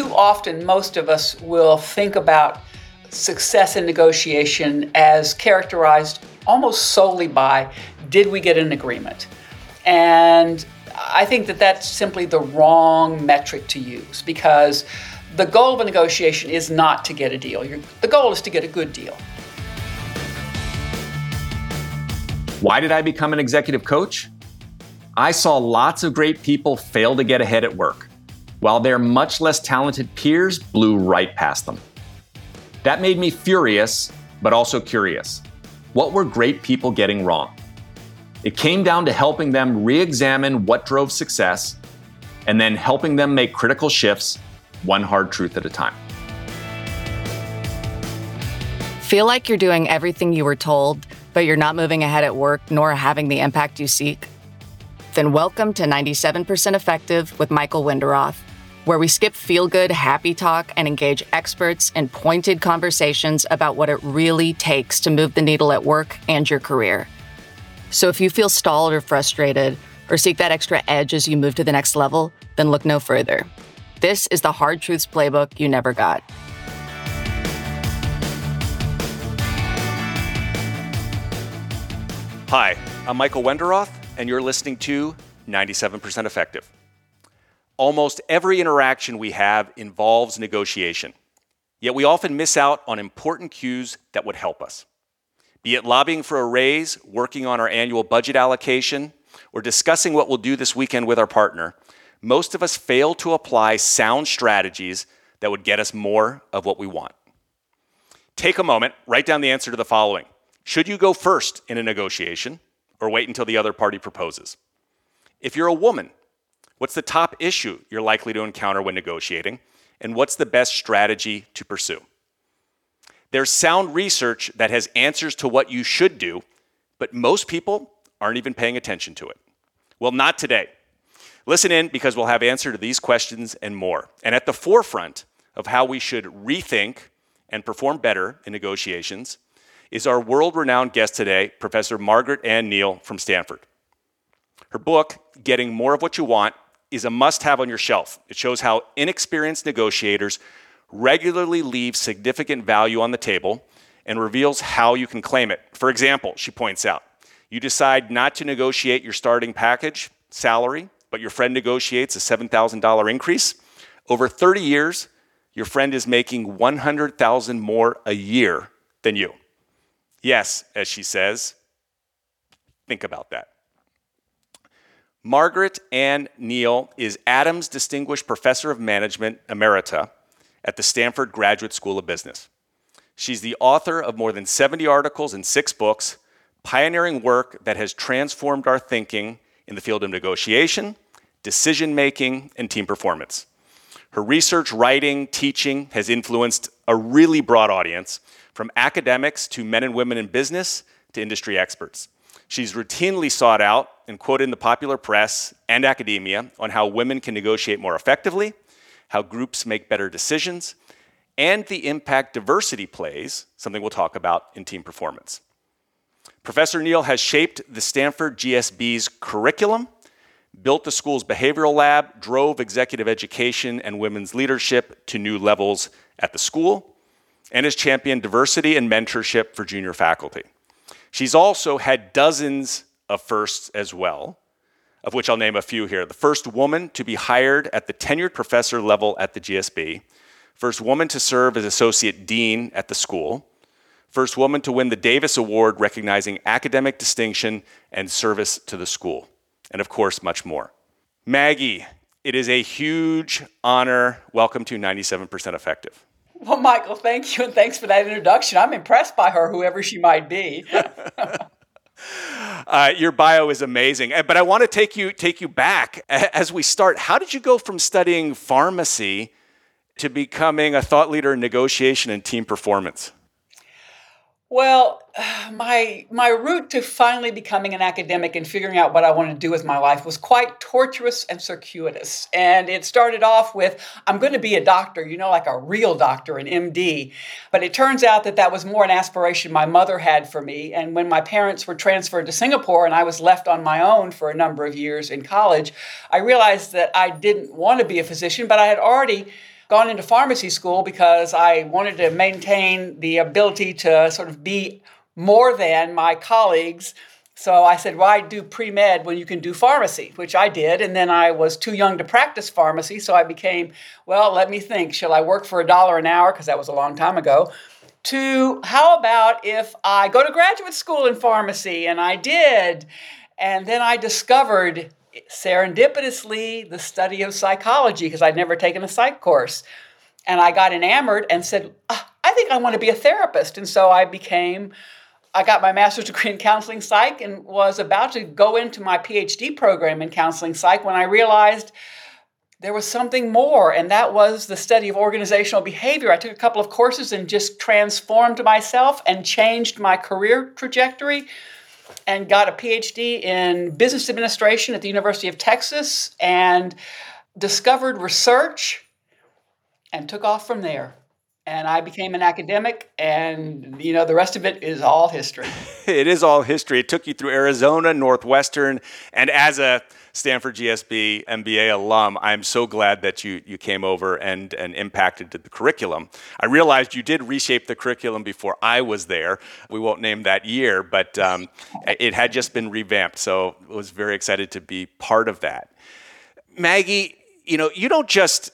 too often, most of us will think about success in negotiation as characterized almost solely by did we get an agreement? And I think that that's simply the wrong metric to use because the goal of a negotiation is not to get a deal. the goal is to get a good deal. Why did I become an executive coach? I saw lots of great people fail to get ahead at work, while their much less talented peers blew right past them. That made me furious, but also curious. What were great people getting wrong? It came down to helping them re examine what drove success and then helping them make critical shifts, one hard truth at a time. Feel like you're doing everything you were told, but you're not moving ahead at work nor having the impact you seek? Then welcome to 97% Effective with Michael Wenderoth, where we skip feel good, happy talk and engage experts in pointed conversations about what it really takes to move the needle at work and your career. So if you feel stalled or frustrated, or seek that extra edge as you move to the next level, then look no further. This is the Hard Truths Playbook you never got. Hi, I'm Michael Wenderoth, and you're listening to 97% Effective. Almost every interaction we have involves negotiation, yet we often miss out on important cues that would help us. Be it lobbying for a raise, working on our annual budget allocation, or discussing what we'll do this weekend with our partner, most of us fail to apply sound strategies that would get us more of what we want. Take a moment, write down the answer to the following Should you go first in a negotiation or wait until the other party proposes? If you're a woman, what's the top issue you're likely to encounter when negotiating? And what's the best strategy to pursue? There's sound research that has answers to what you should do, but most people aren't even paying attention to it. Well, not today. Listen in because we'll have answer to these questions and more. And at the forefront of how we should rethink and perform better in negotiations is our world renowned guest today, Professor Margaret Ann Neale from Stanford. Her book, Getting More of What You Want, is a must have on your shelf. It shows how inexperienced negotiators regularly leave significant value on the table and reveals how you can claim it. For example, she points out, you decide not to negotiate your starting package salary, but your friend negotiates a $7,000 increase. Over 30 years, your friend is making 100,000 more a year than you. Yes, as she says, think about that. Margaret Ann Neale is Adams Distinguished Professor of Management Emerita at the Stanford Graduate School of Business. She's the author of more than 70 articles and six books, pioneering work that has transformed our thinking in the field of negotiation, decision making, and team performance. Her research, writing, teaching has influenced a really broad audience, from academics to men and women in business to industry experts. She's routinely sought out and quoted in the popular press and academia on how women can negotiate more effectively how groups make better decisions, and the impact diversity plays, something we'll talk about in team performance. Professor Neale has shaped the Stanford GSB's curriculum, built the school's behavioral lab, drove executive education and women's leadership to new levels at the school, and has championed diversity and mentorship for junior faculty. She's also had dozens of firsts as well, of which I'll name a few here. The first woman to be hired at the tenured professor level at the GSB, first woman to serve as associate dean at the school, first woman to win the Davis Award recognizing academic distinction and service to the school, and of course, much more. Maggie, it is a huge honor. Welcome to 97% Effective. Well, Michael, thank you, and thanks for that introduction. I'm impressed by her, whoever she might be. Uh, your bio is amazing, but I want to take you take you back as we start. How did you go from studying pharmacy to becoming a thought leader in negotiation and team performance? Well, my my route to finally becoming an academic and figuring out what I wanted to do with my life was quite tortuous and circuitous. And it started off with I'm going to be a doctor, you know, like a real doctor, an MD. But it turns out that that was more an aspiration my mother had for me. And when my parents were transferred to Singapore and I was left on my own for a number of years in college, I realized that I didn't want to be a physician, but I had already gone into pharmacy school because I wanted to maintain the ability to sort of be more than my colleagues. So I said, why do pre med when you can do pharmacy? Which I did. And then I was too young to practice pharmacy. So I became, well, let me think. Shall I work for a dollar an hour? Because that was a long time ago. To how about if I go to graduate school in pharmacy? And I did. And then I discovered serendipitously the study of psychology because I'd never taken a psych course. And I got enamored and said, ah, I think I want to be a therapist. And so I became, I got my master's degree in counseling psych and was about to go into my PhD program in counseling psych when I realized there was something more, and that was the study of organizational behavior. I took a couple of courses and just transformed myself and changed my career trajectory and got a PhD in business administration at the University of Texas and discovered research and took off from there. And I became an academic, and you know the rest of it is all history. it is all history. It took you through Arizona, Northwestern, and as a Stanford GSB MBA alum, I'm so glad that you, you came over and, and impacted the curriculum. I realized you did reshape the curriculum before I was there. We won't name that year, but um, it had just been revamped, so I was very excited to be part of that. Maggie, you know, you don't just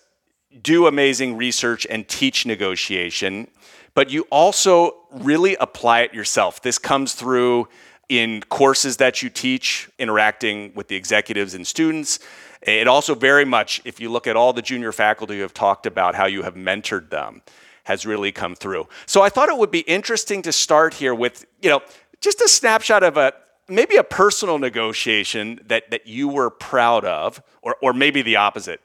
do amazing research and teach negotiation, but you also really apply it yourself. This comes through in courses that you teach, interacting with the executives and students. It also very much, if you look at all the junior faculty who have talked about how you have mentored them, has really come through. So I thought it would be interesting to start here with, you know, just a snapshot of a maybe a personal negotiation that that you were proud of, or or maybe the opposite,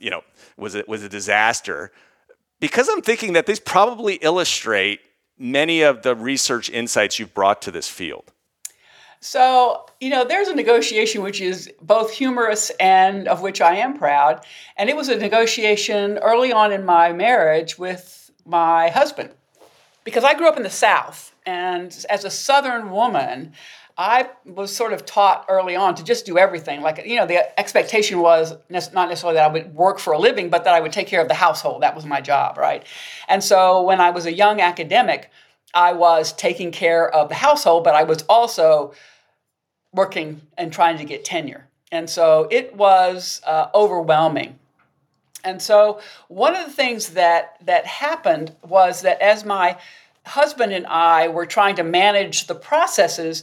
you know, was it was a disaster. Because I'm thinking that these probably illustrate many of the research insights you've brought to this field. So, you know, there's a negotiation which is both humorous and of which I am proud. And it was a negotiation early on in my marriage with my husband. Because I grew up in the South, and as a Southern woman, I was sort of taught early on to just do everything. Like, you know, the expectation was not necessarily that I would work for a living, but that I would take care of the household. That was my job, right? And so when I was a young academic, I was taking care of the household, but I was also working and trying to get tenure. And so it was uh, overwhelming. And so one of the things that that happened was that as my husband and I were trying to manage the processes,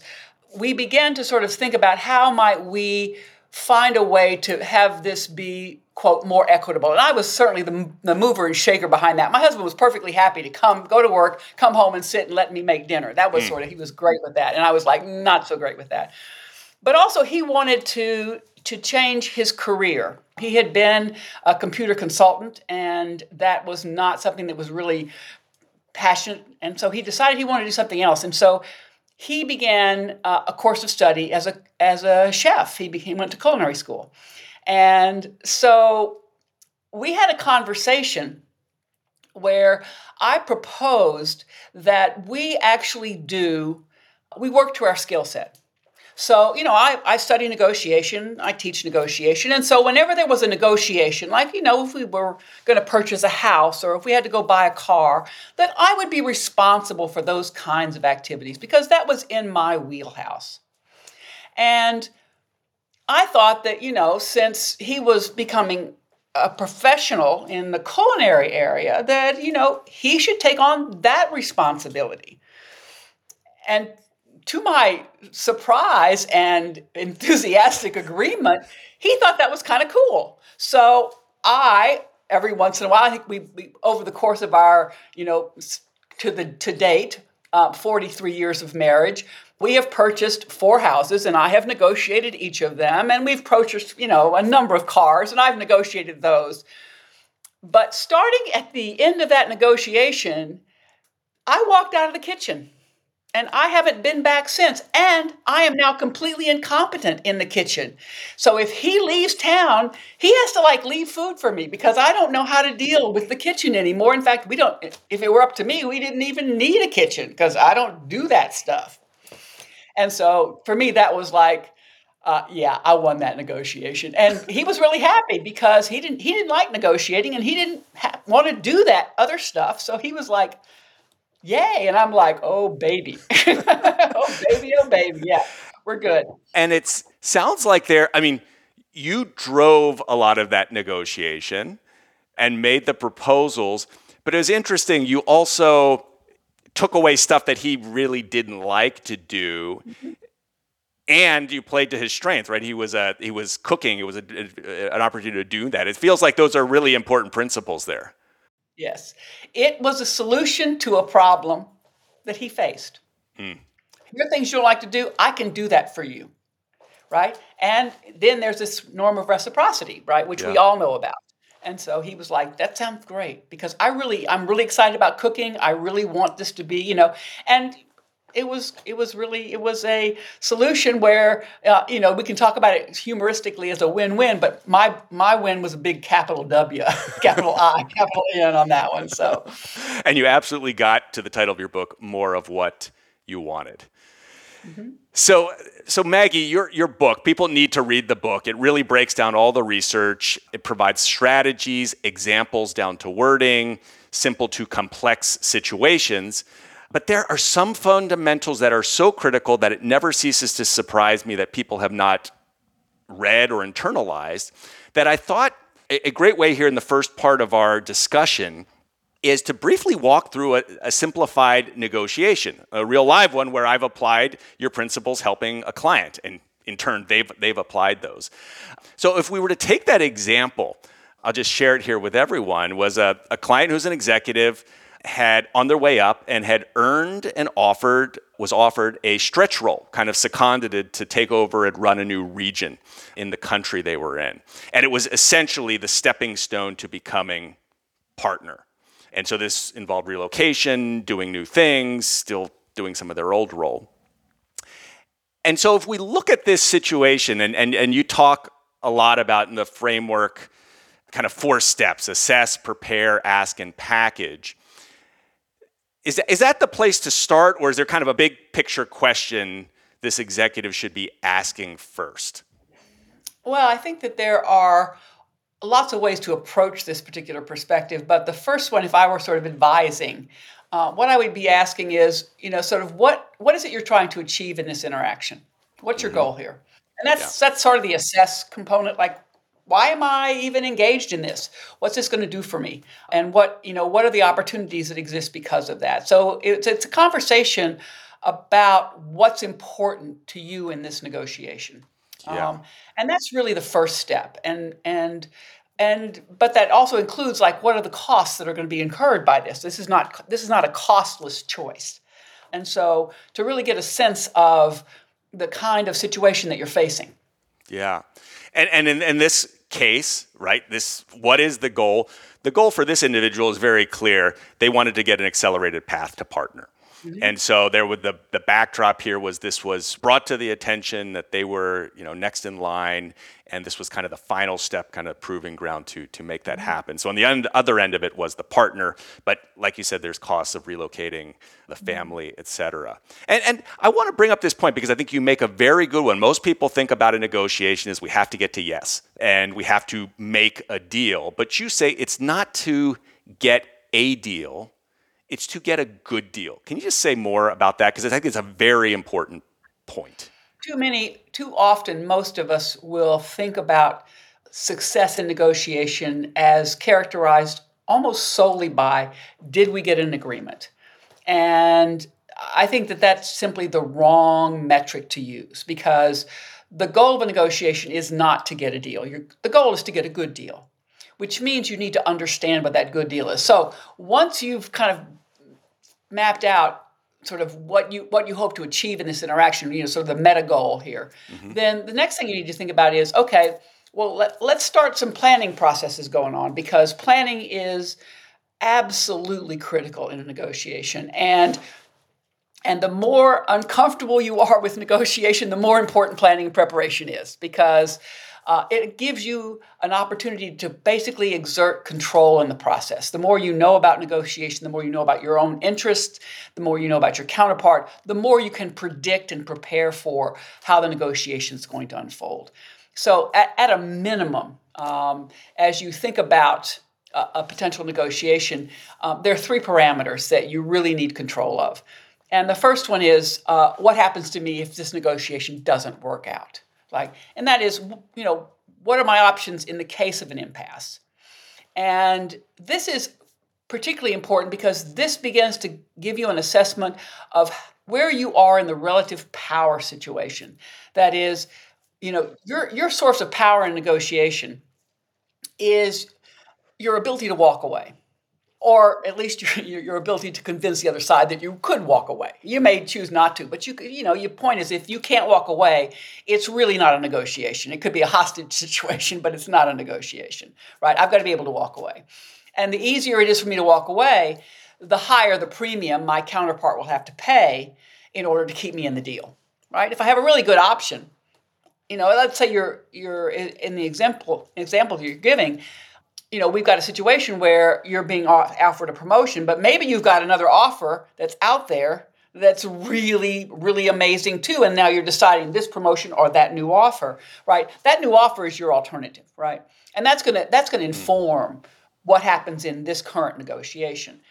we began to sort of think about how might we find a way to have this be quote more equitable and i was certainly the, the mover and shaker behind that my husband was perfectly happy to come go to work come home and sit and let me make dinner that was mm. sort of he was great with that and i was like not so great with that but also he wanted to to change his career. He had been a computer consultant, and that was not something that was really passionate. And so he decided he wanted to do something else. And so he began uh, a course of study as a as a chef. He became went to culinary school, and so we had a conversation where I proposed that we actually do we work to our skill set. So, you know, I, I study negotiation, I teach negotiation. And so, whenever there was a negotiation, like, you know, if we were going to purchase a house or if we had to go buy a car, that I would be responsible for those kinds of activities because that was in my wheelhouse. And I thought that, you know, since he was becoming a professional in the culinary area, that, you know, he should take on that responsibility. And to my surprise and enthusiastic agreement, he thought that was kind of cool. So I, every once in a while, I think we, we over the course of our, you know, to the to date, uh, 43 years of marriage, we have purchased four houses and I have negotiated each of them, and we've purchased, you know, a number of cars and I've negotiated those. But starting at the end of that negotiation, I walked out of the kitchen and I haven't been back since. And I am now completely incompetent in the kitchen. So if he leaves town, he has to like leave food for me because I don't know how to deal with the kitchen anymore. In fact, we don't, if it were up to me, we didn't even need a kitchen because I don't do that stuff. And so for me, that was like, uh, yeah, I won that negotiation, and he was really happy because he didn't he didn't like negotiating, and he didn't ha- want to do that other stuff. So he was like, "Yay!" And I'm like, "Oh baby, oh baby, oh baby, yeah, we're good." And it sounds like there. I mean, you drove a lot of that negotiation and made the proposals, but it was interesting. You also took away stuff that he really didn't like to do. Mm-hmm and you played to his strength, right? He was uh, he was cooking. It was a, a, an opportunity to do that. It feels like those are really important principles there. Yes, it was a solution to a problem that he faced. Hmm. Here are things you like to do. I can do that for you, right? And then there's this norm of reciprocity, right, which yeah. we all know about. And so he was like, "That sounds great because I really, I'm really excited about cooking. I really want this to be, you know." And it was it was really it was a solution where uh, you know we can talk about it humoristically as a win-win but my my win was a big capital W capital I capital N on that one so. And you absolutely got to the title of your book more of what you wanted. Mm-hmm. so so Maggie your your book people need to read the book. It really breaks down all the research. It provides strategies examples down to wording simple to complex situations but there are some fundamentals that are so critical that it never ceases to surprise me that people have not read or internalized. That I thought a great way here in the first part of our discussion is to briefly walk through a, a, simplified negotiation, a real live one where I've applied your principles helping a client, and in turn, they've, they've applied those. So if we were to take that example, I'll just share it here with everyone, was a, a client who's an executive had on their way up and had earned and offered was offered a stretch role, kind of seconded to take over and run a new region in the country they were in. And it was essentially the stepping stone to becoming partner. And so this involved relocation, doing new things, still doing some of their old role. And so if we look at this situation, and, and, and you talk a lot about in the framework, kind of four steps assess, prepare, ask, and package. Is that, is that the place to start, or is there kind of a big picture question this executive should be asking first? Well, I think that there are lots of ways to approach this particular perspective, but the first one, if I were sort of advising, uh, what I would be asking is, you know, sort of what what is it you're trying to achieve in this interaction? What's your mm-hmm. goal here? And that's yeah. that's sort of the assess component. Like, why am I even engaged in this? What's this going to do for me? And what, you know, what are the opportunities that exist because of that? So it's, it's a conversation about what's important to you in this negotiation. Yeah. Um, and that's really the first step. And, and, and but that also includes like what are the costs that are going to be incurred by this this is not this is not a costless choice and so to really get a sense of the kind of situation that you're facing yeah and and in, in this case, right? This what is the goal? The goal for this individual is very clear. They wanted to get an accelerated path to partner. Mm-hmm. And so there would the the backdrop here was this was brought to the attention that they were, you know, next in line and this was kind of the final step kind of proving ground to to make that mm-hmm. happen. So on the end, other end of it was the partner, but like you said there's costs of relocating the mm-hmm. family, et cetera. And and I want to bring up this point because I think you make a very good one. Most people think about a negotiation is we have to get to yes and we have to make a deal, but you say it's not to get a deal it's to get a good deal. Can you just say more about that? Because I think it's a very important point. Too many, too often, most of us will think about success in negotiation as characterized almost solely by did we get an agreement? And I think that that's simply the wrong metric to use because the goal of a negotiation is not to get a deal. Your, the goal is to get a good deal, which means you need to understand what that good deal is. So once you've kind of mapped out sort of what you what you hope to achieve in this interaction, you know, sort of the meta goal here, mm-hmm. then the next thing you need to think about is okay, well let, let's start some planning processes going on because planning is absolutely critical in a negotiation and and the more uncomfortable you are with negotiation, the more important planning and preparation is because uh, it gives you an opportunity to basically exert control in the process. The more you know about negotiation, the more you know about your own interests, the more you know about your counterpart, the more you can predict and prepare for how the negotiation is going to unfold. So, at, at a minimum, um, as you think about a, a potential negotiation, um, there are three parameters that you really need control of. And the first one is uh, what happens to me if this negotiation doesn't work out? Like, and that is, you know, what are my options in the case of an impasse? And this is particularly important because this begins to give you an assessment of where you are in the relative power situation. That is, you know, your your source of power in negotiation is your ability to walk away or at least your, your ability to convince the other side that you could walk away. You may choose not to, but you you know your point is if you can't walk away, it's really not a negotiation. It could be a hostage situation, but it's not a negotiation, right? I've got to be able to walk away, and the easier it is for me to walk away, the higher the premium my counterpart will have to pay in order to keep me in the deal, right? If I have a really good option, you know, let's say you're you're in the example example you're giving you know, we've got a situation where you're being offered a promotion, but maybe you've got another offer that's out there that's really, really amazing too. And now you're deciding this promotion or that new offer, right? That new offer is your alternative, right? And that's gonna that's gonna inform what happens in this current negotiation.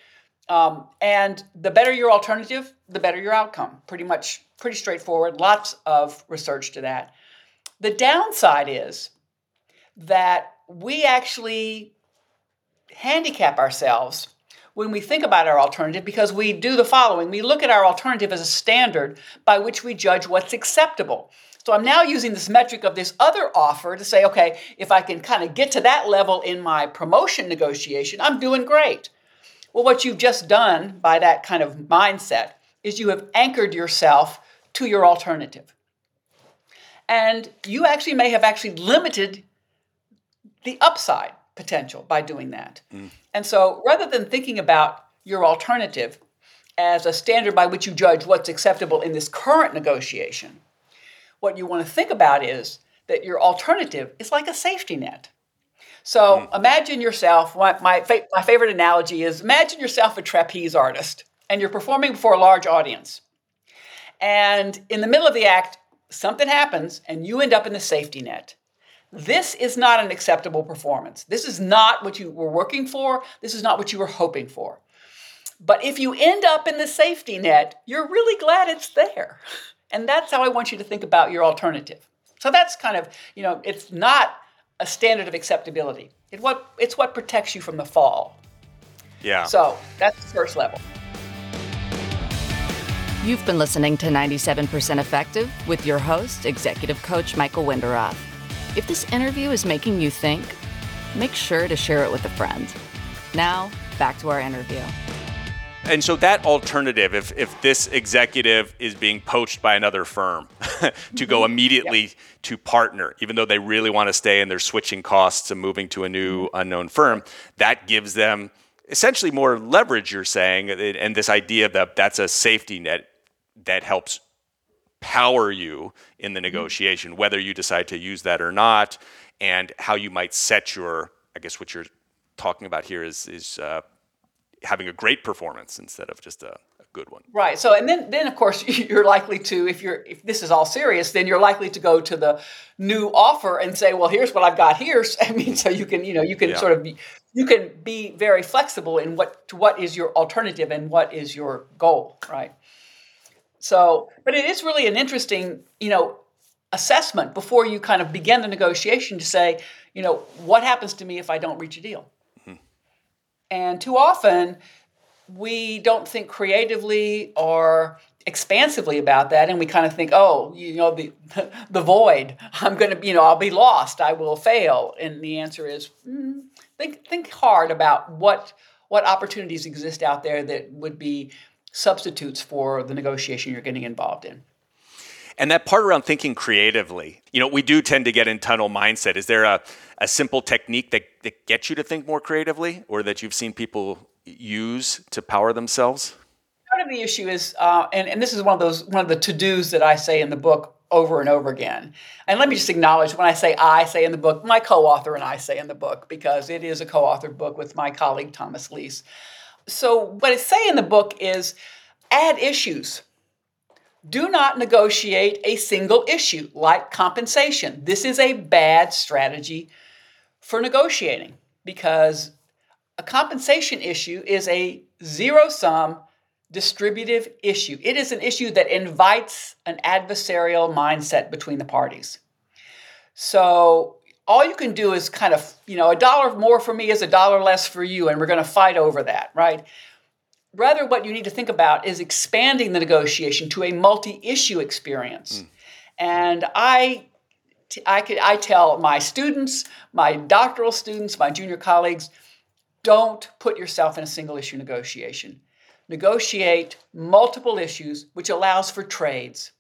Um, and the better your alternative, the better your outcome. Pretty much, pretty straightforward. Lots of research to that. The downside is that we actually handicap ourselves when we think about our alternative because we do the following we look at our alternative as a standard by which we judge what's acceptable. So I'm now using this metric of this other offer to say, okay, if I can kind of get to that level in my promotion negotiation, I'm doing great. Well, what you've just done by that kind of mindset is you have anchored yourself to your alternative. And you actually may have actually limited the upside potential by doing that. Mm. And so rather than thinking about your alternative as a standard by which you judge what's acceptable in this current negotiation, what you want to think about is that your alternative is like a safety net. So mm. imagine yourself, my, my, my favorite analogy is imagine yourself a trapeze artist and you're performing before a large audience. And in the middle of the act, something happens and you end up in the safety net. This is not an acceptable performance. This is not what you were working for. This is not what you were hoping for. But if you end up in the safety net, you're really glad it's there. And that's how I want you to think about your alternative. So that's kind of, you know, it's not a standard of acceptability. It what it's what protects you from the fall. Yeah. So that's the first level. You've been listening to 97% Effective with your host, Executive Coach Michael Wenderoth. If this interview is making you think, make sure to share it with a friend. Now, back to our interview. And so that alternative, if, if this executive is being poached by another firm to go mm-hmm. immediately yep. to partner, even though they really want to stay and they're switching costs and moving to a new mm-hmm. unknown firm, that gives them essentially more leverage, you're saying, and this idea that that's a safety net that helps power you in the mm-hmm. negotiation, whether you decide to use that or not, and how you might set your, I guess what you're talking about here is, is uh, having a great performance instead of just a, a, good one. Right. So, and then, then of course, you're likely to, if you're, if this is all serious, then you're likely to go to the new offer and say, well, here's what I've got here. I mean, so you can, you know, you can yeah. sort of be, you can be very flexible in what, to what is your alternative and what is your goal, right? So, but it is really an interesting, you know, assessment before you kind of begin the negotiation to say, you know, what happens to me if I don't reach a deal? Mm-hmm. And too often we don't think creatively or expansively about that and we kind of think oh you know the the void i'm going to you know i'll be lost i will fail and the answer is mm, think think hard about what what opportunities exist out there that would be substitutes for the negotiation you're getting involved in. And that part around thinking creatively, you know, we do tend to get in tunnel mindset. Is there a, a simple technique that, that gets you to think more creatively or that you've seen people use to power themselves? Part of the issue is, uh, and, and this is one of those one of the to-dos that I say in the book over and over again. And let me just acknowledge when I say I say in the book, my co author and I say in the book, because it is a co authored book with my colleague Thomas Lys. So, what I say in the book is add issues. Do not negotiate a single issue like compensation. This is a bad strategy for negotiating because a compensation issue is a zero sum distributive issue. It is an issue that invites an adversarial mindset between the parties. So all you can do is kind of, you know, a dollar more for me is a dollar less for you, and we're going to fight over that, right? Rather, what you need to think about is expanding the negotiation to a multi issue experience. Mm. And I, I, could, I tell my students, my doctoral students, my junior colleagues, don't put yourself in a single issue negotiation negotiate multiple issues, which allows for trades.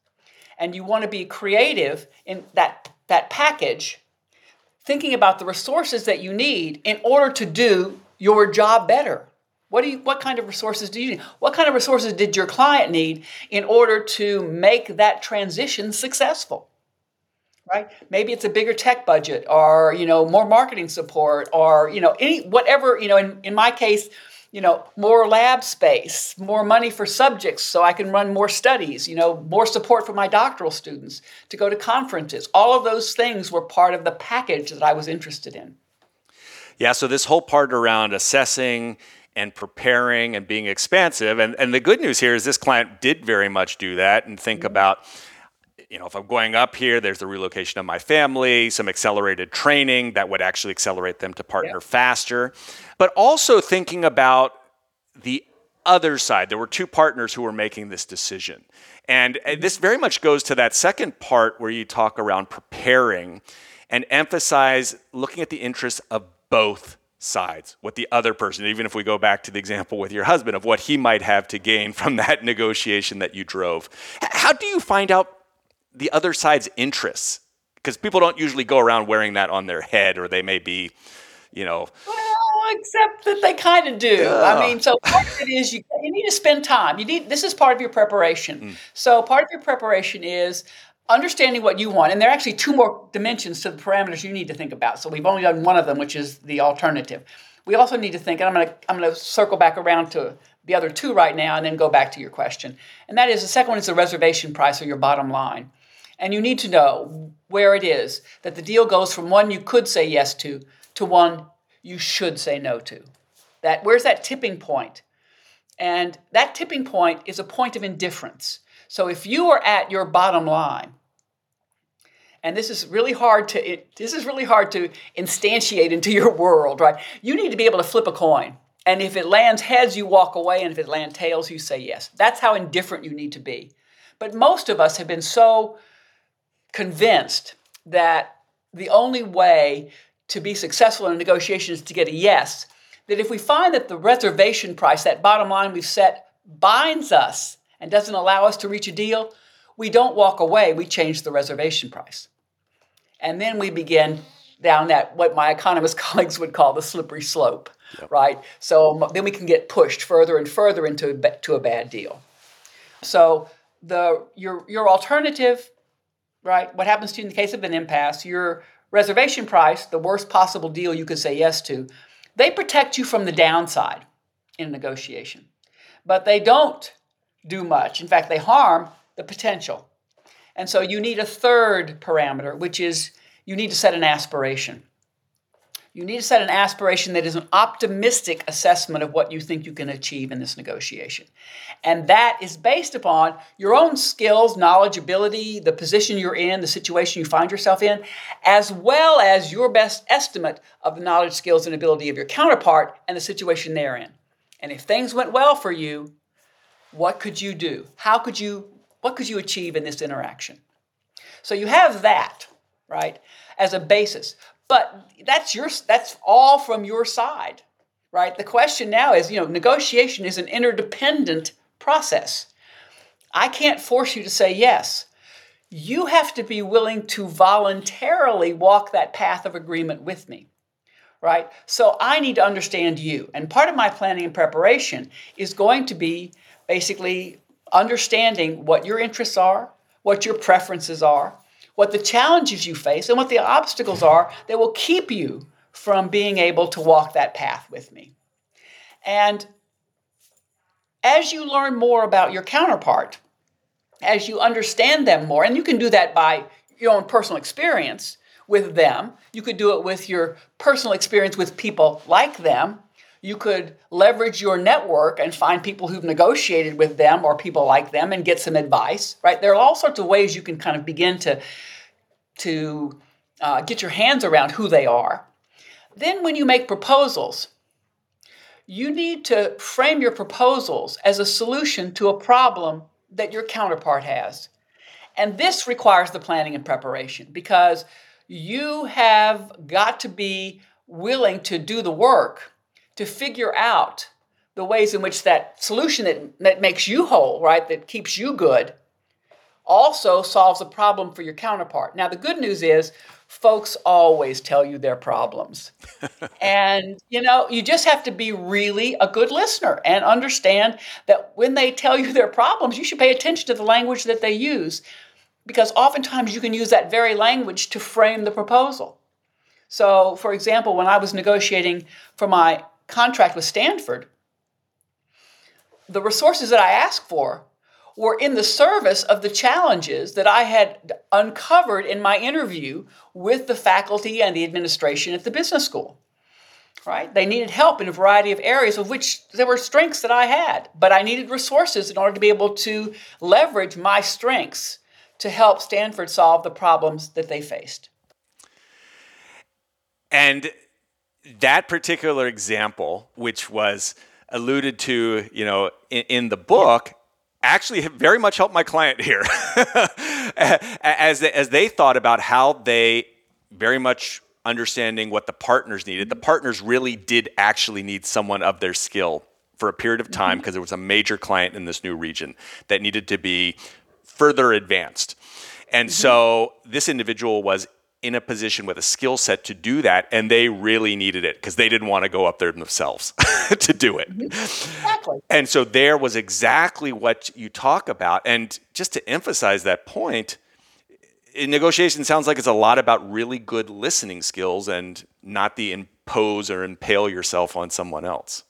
And you want to be creative in that, that package, thinking about the resources that you need in order to do your job better. What, do you, what kind of resources do you need? What kind of resources did your client need in order to make that transition successful? Right? Maybe it's a bigger tech budget or, you know, more marketing support or, you know, any whatever, you know, in, in my case, you know, more lab space, more money for subjects so I can run more studies, you know, more support for my doctoral students to go to conferences. All of those things were part of the package that I was interested in. Yeah, so this whole part around assessing and preparing and being expansive. And, and the good news here is this client did very much do that and think mm-hmm. about you know, if I'm going up here, there's the relocation of my family, some accelerated training that would actually accelerate them to partner yeah. faster. But also thinking about the other side. There were two partners who were making this decision. And mm-hmm. this very much goes to that second part where you talk around preparing and emphasize looking at the interests of both sides, what the other person, even if we go back to the example with your husband, of what he might have to gain from that negotiation that you drove. How do you find out the other side's interests because people don't usually go around wearing that on their head or they may be you know well except that they kind of do. I mean so part of it is you, you need to spend time. You need this is part of your preparation. Mm. so part of your preparation is understanding what you want and there are actually two more dimensions to the parameters you need to think about. So we've only done one of them which is the alternative. We also need to think and i'm going to i'm going to circle back around to the other two right now and then go back to your question. And that is the second one is the reservation price or your bottom line. And you need to know where it is that the deal goes from one you could say yes to to one you should say no to. That where's that tipping point? And that tipping point is a point of indifference. So if you are at your bottom line, and this is really hard to it, this is really hard to instantiate into your world, right? You need to be able to flip a coin. And if it lands heads, you walk away, and if it lands tails, you say yes. That's how indifferent you need to be. But most of us have been so convinced that the only way to be successful in a negotiation is to get a yes, that if we find that the reservation price, that bottom line we've set, binds us and doesn't allow us to reach a deal, we don't walk away, we change the reservation price. And then we begin down that, what my economist colleagues would call the slippery slope, yep. right? So um, then we can get pushed further and further into to a bad deal. So the your your alternative right? What happens to you in the case of an impasse? Your reservation price, the worst possible deal you could say yes to, they protect you from the downside in a negotiation. But they don't do much. In fact, they harm the potential. And so you need a third parameter, which is you need to set an aspiration. You need to set an aspiration that is an optimistic assessment of what you think you can achieve in this negotiation. And that is based upon your own skills, knowledge, ability, the position you're in, the situation you find yourself in, as well as your best estimate of the knowledge, skills, and ability of your counterpart and the situation they're in. And if things went well for you, what could you do? How could you, what could you achieve in this interaction? So you have that, right, as a basis. But that's your that's all from your side, right? The question now is, you know, negotiation is an interdependent process. I can't force you to say yes. You have to be willing to voluntarily walk that path of agreement with me. Right? So I need to understand you. And part of my planning and preparation is going to be basically understanding what your interests are, what your preferences are, what the challenges you face, and what the obstacles are that will keep you from being able to walk that path with me. And as you learn more about your counterpart, as you understand them more, and you can do that by your own personal experience with them, you could do it with your personal experience with people like them. You could leverage your network and find people who've negotiated with them or people like them and get some advice, right? There are all sorts of ways you can kind of begin to, to uh, get your hands around who they are. Then, when you make proposals, you need to frame your proposals as a solution to a problem that your counterpart has. And this requires the planning and preparation because you have got to be willing to do the work to figure out the ways in which that solution that, that makes you whole, right, that keeps you good, also solves a problem for your counterpart. Now, the good news is folks always tell you their problems. and, you know, you just have to be really a good listener and understand that when they tell you their problems, you should pay attention to the language that they use because oftentimes you can use that very language to frame the proposal. So, for example, when I was negotiating for my contract with Stanford, the resources that I asked for were in the service of the challenges that I had uncovered in my interview with the faculty and the administration at the business school. Right? They needed help in a variety of areas of which there were strengths that I had, but I needed resources in order to be able to leverage my strengths to help Stanford solve the problems that they faced. And that particular example, which was alluded to, you know, in, in the book, actually very much helped my client here as, as they thought about how they very much understanding what the partners needed. The partners really did actually need someone of their skill for a period of time because mm-hmm. there was a major client in this new region that needed to be further advanced. And mm-hmm. so this individual was in a position with a skill set to do that, and they really needed it because they didn't want to go up there themselves to do it. Mm-hmm. Exactly. And so there was exactly what you talk about. And just to emphasize that point, in negotiation sounds like it's a lot about really good listening skills and not the impose or impale yourself on someone else.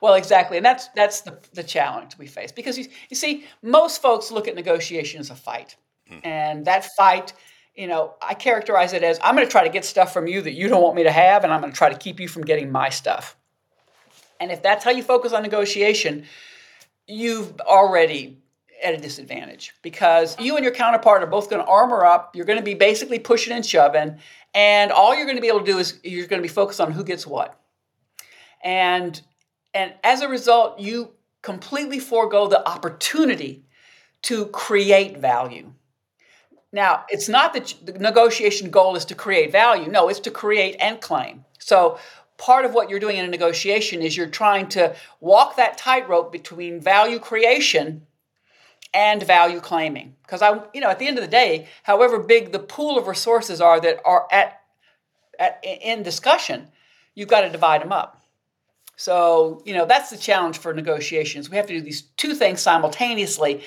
Well, exactly, and that's that's the, the challenge we face because you, you see, most folks look at negotiation as a fight, hmm. and that fight you know, I characterize it as I'm going to try to get stuff from you that you don't want me to have, and I'm going to try to keep you from getting my stuff. And if that's how you focus on negotiation, you've already at a disadvantage because you and your counterpart are both going to armor up. You're going to be basically pushing and shoving, and all you're going to be able to do is you're going to be focused on who gets what. And and as a result, you completely forego the opportunity to create value now, it's not that the negotiation goal is to create value. No, it's to create and claim. So, part of what you're doing in a negotiation is you're trying to walk that tightrope between value creation and value claiming. Because I, you know, at the end of the day, however big the pool of resources are that are at, at in discussion, you've got to divide them up. So, you know, that's the challenge for negotiations. We have to do these two things simultaneously,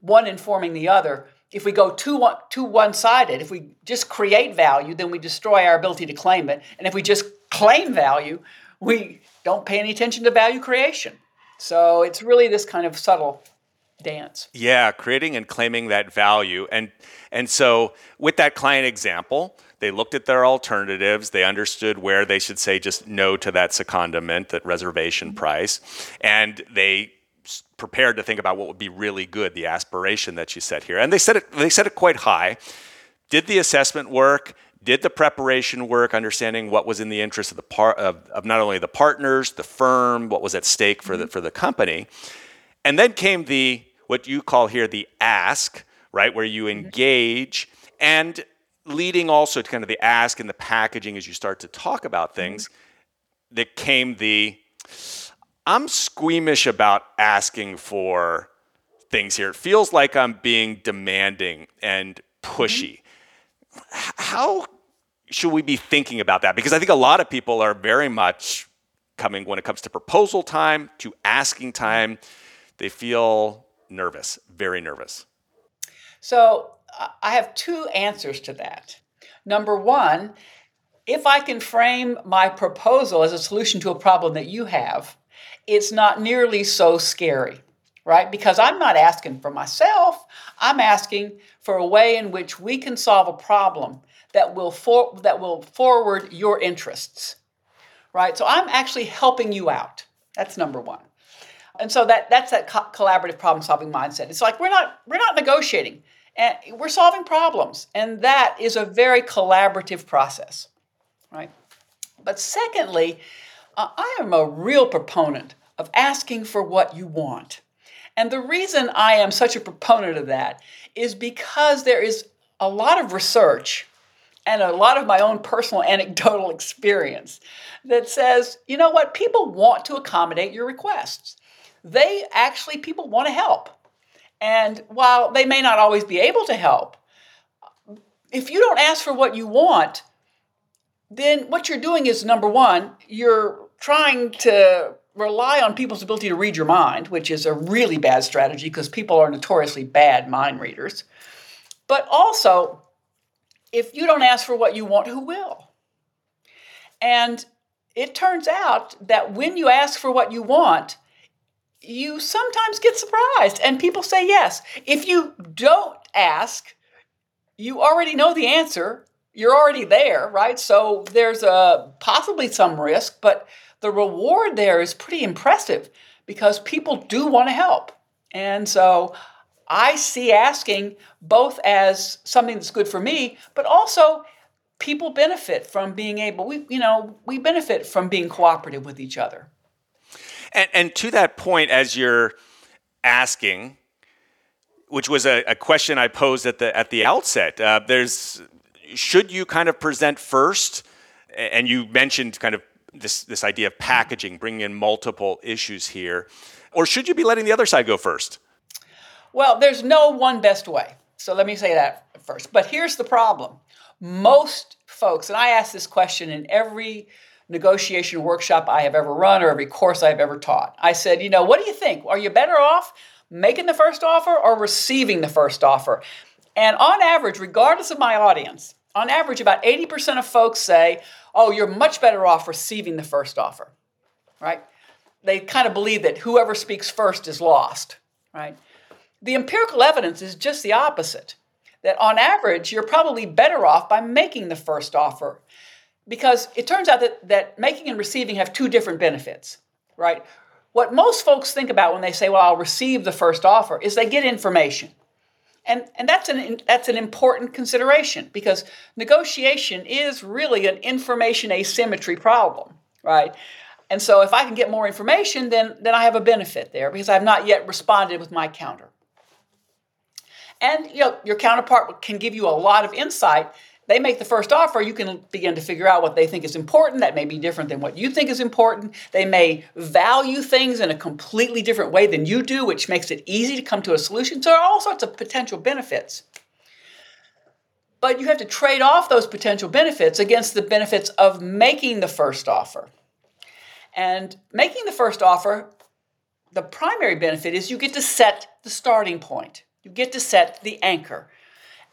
one informing the other if we go too one, too one-sided, if we just create value, then we destroy our ability to claim it. And if we just claim value, we don't pay any attention to value creation. So it's really this kind of subtle dance. Yeah, creating and claiming that value. And and so with that client example, they looked at their alternatives. They understood where they should say just no to that secondment, that reservation price, and they prepared to think about what would be really good, the aspiration that you set here. And they set it they set it quite high. Did the assessment work? Did the preparation work, understanding what was in the interest of the part of, of not only the partners, the firm, what was at stake for the mm-hmm. for the company. And then came the what you call here the ask, right, where you mm-hmm. engage and leading also to kind of the ask and the packaging as you start to talk about things, mm-hmm. that came the I'm squeamish about asking for things here. It feels like I'm being demanding and pushy. Mm-hmm. How should we be thinking about that? Because I think a lot of people are very much coming when it comes to proposal time, to asking time, they feel nervous, very nervous. So I have two answers to that. Number one, if I can frame my proposal as a solution to a problem that you have, it's not nearly so scary, right? Because I'm not asking for myself, I'm asking for a way in which we can solve a problem that will for, that will forward your interests. Right? So I'm actually helping you out. That's number 1. And so that that's that co- collaborative problem-solving mindset. It's like we're not we're not negotiating. And we're solving problems, and that is a very collaborative process, right? But secondly, uh, I am a real proponent of asking for what you want. And the reason I am such a proponent of that is because there is a lot of research and a lot of my own personal anecdotal experience that says, you know what, people want to accommodate your requests. They actually, people want to help. And while they may not always be able to help, if you don't ask for what you want, then what you're doing is number one, you're trying to rely on people's ability to read your mind, which is a really bad strategy because people are notoriously bad mind readers. But also, if you don't ask for what you want, who will? And it turns out that when you ask for what you want, you sometimes get surprised and people say yes. If you don't ask, you already know the answer. You're already there, right? So there's a possibly some risk, but the reward there is pretty impressive because people do want to help. And so I see asking both as something that's good for me, but also people benefit from being able we you know, we benefit from being cooperative with each other. And, and to that point, as you're asking, which was a, a, question I posed at the at the outset, uh, there's should you kind of present first, and you mentioned kind of this this idea of packaging, bringing in multiple issues here, or should you be letting the other side go first? Well, there's no one best way. So let me say that first. But here's the problem: most folks, and I ask this question in every negotiation workshop I have ever run or every course I've ever taught. I said, you know, what do you think? Are you better off making the first offer or receiving the first offer? And on average, regardless of my audience, on average, about 80% of folks say, oh, you're much better off receiving the first offer, right? They kind of believe that whoever speaks first is lost, right? The empirical evidence is just the opposite. That on average, you're probably better off by making the first offer because it turns out that, that making and receiving have two different benefits, right? What most folks think about when they say, well, I'll receive the first offer, is they get information. And, and that's, an, that's an important consideration because negotiation is really an information asymmetry problem, right? And so if I can get more information, then, then I have a benefit there because I've not yet responded with my counter. And you know, your counterpart can give you a lot of insight they make the first offer, you can begin to figure out what they think is important. That may be different than what you think is important. They may value things in a completely different way than you do, which makes it easy to come to a solution. So there are all sorts of potential benefits. But you have to trade off those potential benefits against the benefits of making the first offer. And making the first offer, the primary benefit is you get to set the starting point, you get to set the anchor.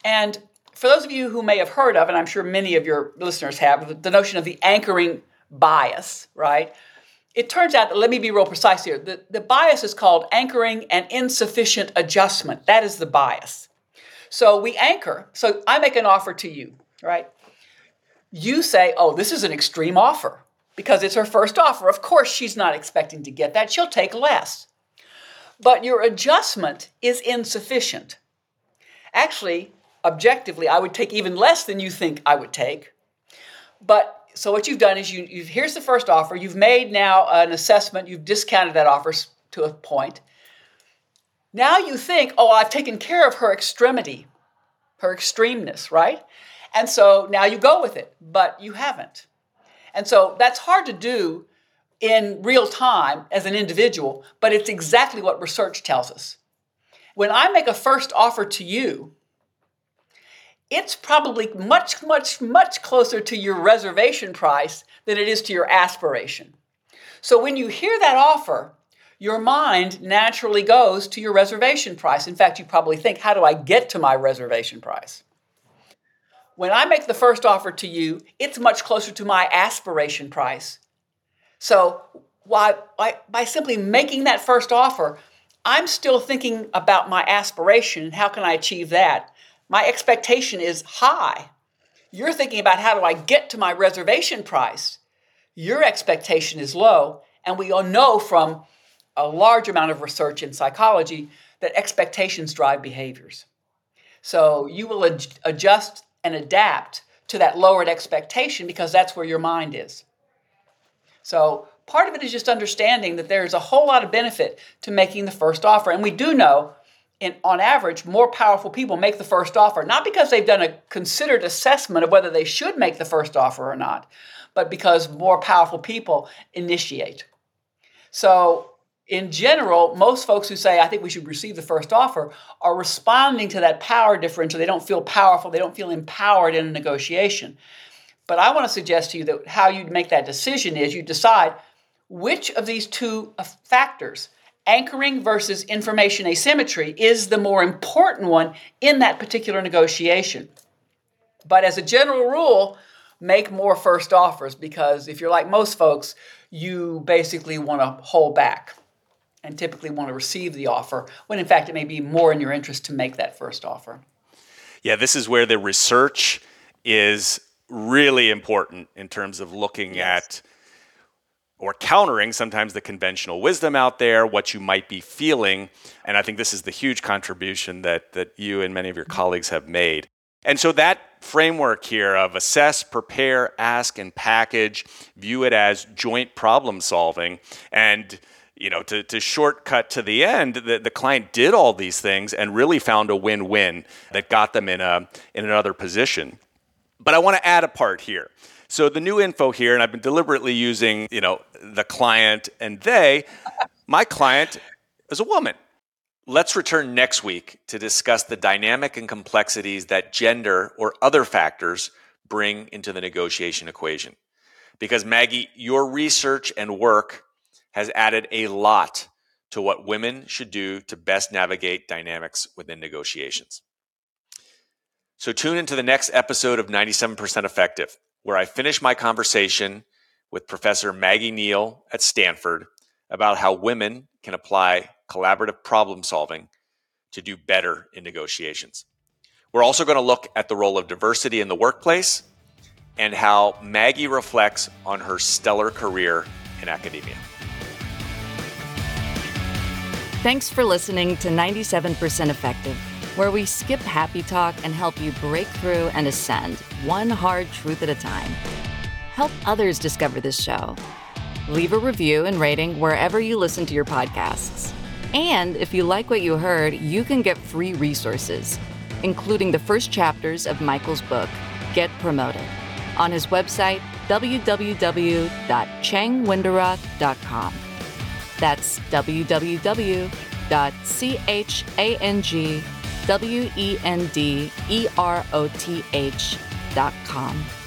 And for those of you who may have heard of, and I'm sure many of your listeners have, the notion of the anchoring bias, right? It turns out let me be real precise here, the, the bias is called anchoring and insufficient adjustment. That is the bias. So we anchor. So I make an offer to you, right? You say, oh, this is an extreme offer because it's her first offer. Of course, she's not expecting to get that. She'll take less. But your adjustment is insufficient. Actually, objectively, I would take even less than you think I would take. But so what you've done is you you've, here's the first offer. You've made now an assessment. You've discounted that offer to a point. Now you think, oh, I've taken care of her extremity, her extremeness, right? And so now you go with it, but you haven't. And so that's hard to do in real time as an individual, but it's exactly what research tells us. When I make a first offer to you, it's probably much, much, much closer to your reservation price than it is to your aspiration. So when you hear that offer, your mind naturally goes to your reservation price. In fact, you probably think, how do I get to my reservation price? When I make the first offer to you, it's much closer to my aspiration price. So, why, by, by simply making that first offer, I'm still thinking about my aspiration and how can I achieve that. My expectation is high. You're thinking about how do I get to my reservation price. Your expectation is low. And we all know from a large amount of research in psychology that expectations drive behaviors. So you will ad- adjust and adapt to that lowered expectation because that's where your mind is. So part of it is just understanding that there's a whole lot of benefit to making the first offer. And we do know, on average, more powerful people make the first offer, not because they've done a considered assessment of whether they should make the first offer or not, but because more powerful people initiate. So, in general, most folks who say, I think we should receive the first offer, are responding to that power differential. They don't feel powerful, they don't feel empowered in a negotiation. But I want to suggest to you that how you make that decision is you decide which of these two uh, factors, anchoring versus information asymmetry, is the more important one in that particular negotiation. But as a general rule, make more first offers because if you're like most folks, you basically want to hold back and typically want to receive the offer when in fact it may be more in your interest to make that first offer. Yeah, this is where the research is really important in terms of looking yes. at or countering sometimes the conventional wisdom out there, what you might be feeling. And I think this is the huge contribution that, that you and many of your colleagues have made. And so that framework here of assess, prepare, ask, and package, view it as joint problem solving. And you know, to, to shortcut to the end, the, the client did all these things and really found a win-win that got them in a in another position. But I want to add a part here. So the new info here, and I've been deliberately using, you know, the client and they. My client is a woman. Let's return next week to discuss the dynamic and complexities that gender or other factors bring into the negotiation equation. Because Maggie, your research and work has added a lot to what women should do to best navigate dynamics within negotiations. So tune into the next episode of 97% Effective, where I finish my conversation with Professor Maggie Neale at Stanford about how women can apply collaborative problem solving to do better in negotiations. We're also going to look at the role of diversity in the workplace and how Maggie reflects on her stellar career in academia. Thanks for listening to 97% Effective where we skip happy talk and help you break through and ascend one hard truth at a time. Help others discover this show. Leave a review and rating wherever you listen to your podcasts. And if you like what you heard, you can get free resources, including the first chapters of Michael's book, Get Promoted, on his website, www.changwenderoth.com. That's www.chang W E N D E R O T H dot com.